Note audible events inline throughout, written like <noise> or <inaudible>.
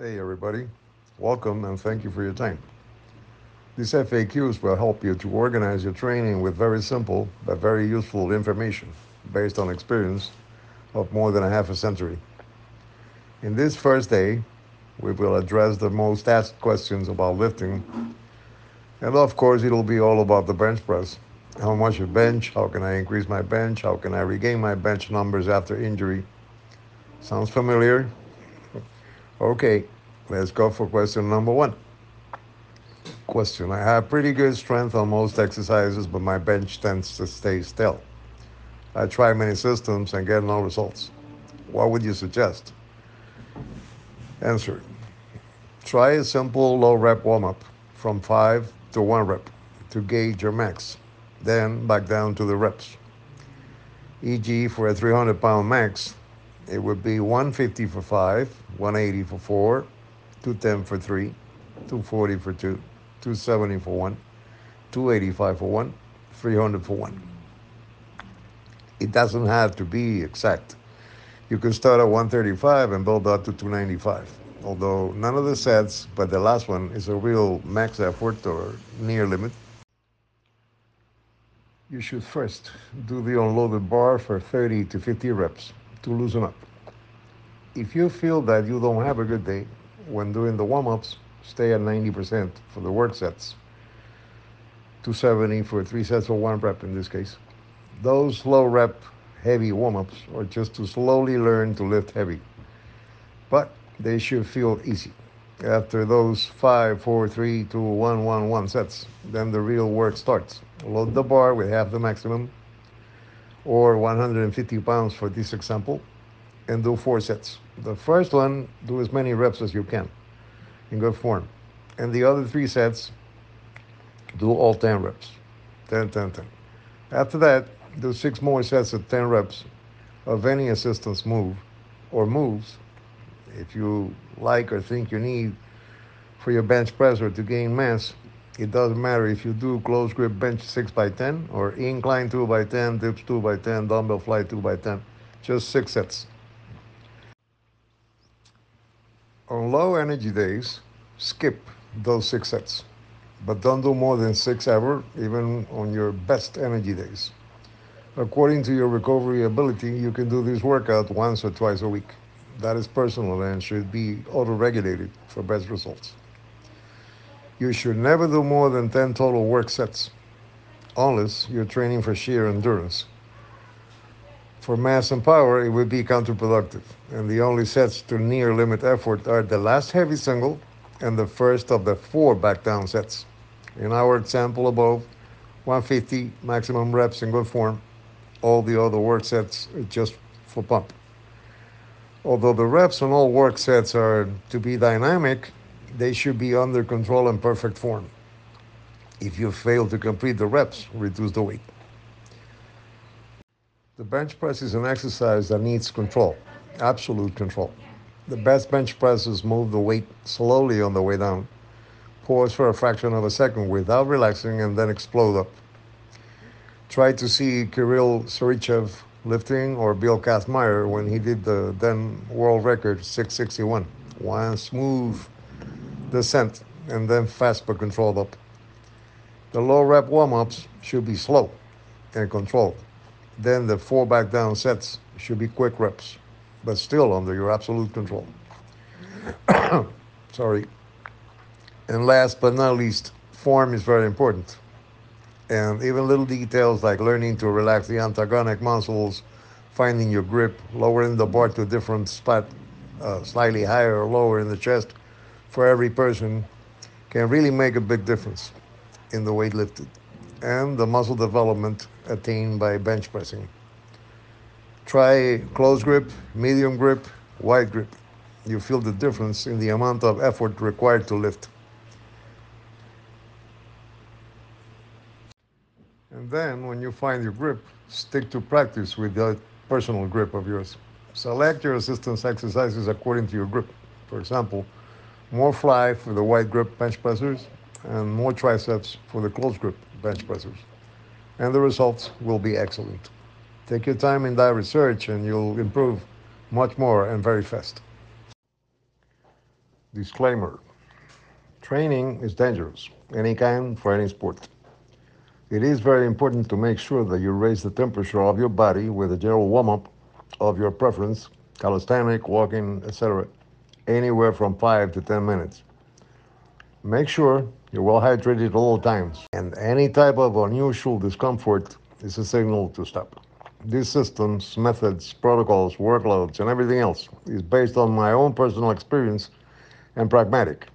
Hey, everybody. Welcome and thank you for your time. These FAQs will help you to organize your training with very simple but very useful information based on experience of more than a half a century. In this first day, we will address the most asked questions about lifting. And of course, it'll be all about the bench press. How much you bench? How can I increase my bench? How can I regain my bench numbers after injury? Sounds familiar? Okay, let's go for question number one. Question I have pretty good strength on most exercises, but my bench tends to stay still. I try many systems and get no results. What would you suggest? Answer Try a simple low rep warm up from five to one rep to gauge your max, then back down to the reps. E.g., for a 300 pound max, it would be 150 for five, 180 for four, 210 for three, 240 for two, 270 for one, 285 for one, 300 for one. It doesn't have to be exact. You can start at 135 and build up to 295. Although none of the sets, but the last one is a real max effort or near limit. You should first do the unloaded bar for 30 to 50 reps to loosen up. If you feel that you don't have a good day when doing the warm ups, stay at 90% for the work sets. 270 for three sets of one rep in this case. Those low rep heavy warm ups are just to slowly learn to lift heavy. But they should feel easy. After those five, four, three, two, one, one, one sets, then the real work starts. Load the bar with half the maximum, or 150 pounds for this example, and do four sets. The first one, do as many reps as you can in good form. And the other three sets, do all 10 reps 10, 10, 10. After that, do six more sets of 10 reps of any assistance move or moves if you like or think you need for your bench press or to gain mass. It doesn't matter if you do close grip bench 6 by 10 or incline 2 by 10, dips 2 by 10, dumbbell fly 2 by 10. Just six sets. On low energy days, skip those six sets, but don't do more than six ever, even on your best energy days. According to your recovery ability, you can do this workout once or twice a week. That is personal and should be auto regulated for best results. You should never do more than 10 total work sets, unless you're training for sheer endurance. For mass and power, it would be counterproductive, and the only sets to near limit effort are the last heavy single and the first of the four back down sets. In our example above, 150 maximum reps in good form, all the other work sets are just for pump. Although the reps on all work sets are to be dynamic, they should be under control and perfect form. If you fail to complete the reps, reduce the weight. The bench press is an exercise that needs control, absolute control. The best bench presses move the weight slowly on the way down, pause for a fraction of a second without relaxing, and then explode up. Try to see Kirill Sarychev lifting or Bill Kazmaier when he did the then world record 661. One smooth descent and then fast but controlled up. The low rep warm ups should be slow and controlled. Then the four back down sets should be quick reps, but still under your absolute control. <coughs> Sorry. And last but not least, form is very important and even little details like learning to relax the antagonic muscles, finding your grip, lowering the bar to a different spot, uh, slightly higher or lower in the chest for every person can really make a big difference in the weight lifted and the muscle development attained by bench pressing. Try close grip, medium grip, wide grip. You feel the difference in the amount of effort required to lift. And then when you find your grip, stick to practice with that personal grip of yours. Select your assistance exercises according to your grip. For example, more fly for the wide grip bench pressers and more triceps for the close grip bench pressers. And the results will be excellent. Take your time in that research and you'll improve much more and very fast. Disclaimer Training is dangerous, any kind for any sport. It is very important to make sure that you raise the temperature of your body with a general warm up of your preference, calisthenic, walking, etc., anywhere from 5 to 10 minutes. Make sure you're well hydrated at all times, and any type of unusual discomfort is a signal to stop. These systems, methods, protocols, workloads, and everything else is based on my own personal experience and pragmatic.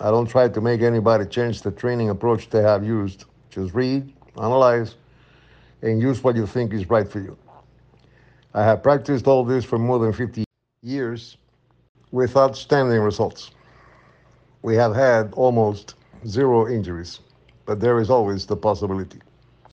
I don't try to make anybody change the training approach they have used. Just read, analyze, and use what you think is right for you. I have practiced all this for more than 50 years with outstanding results. We have had almost zero injuries, but there is always the possibility.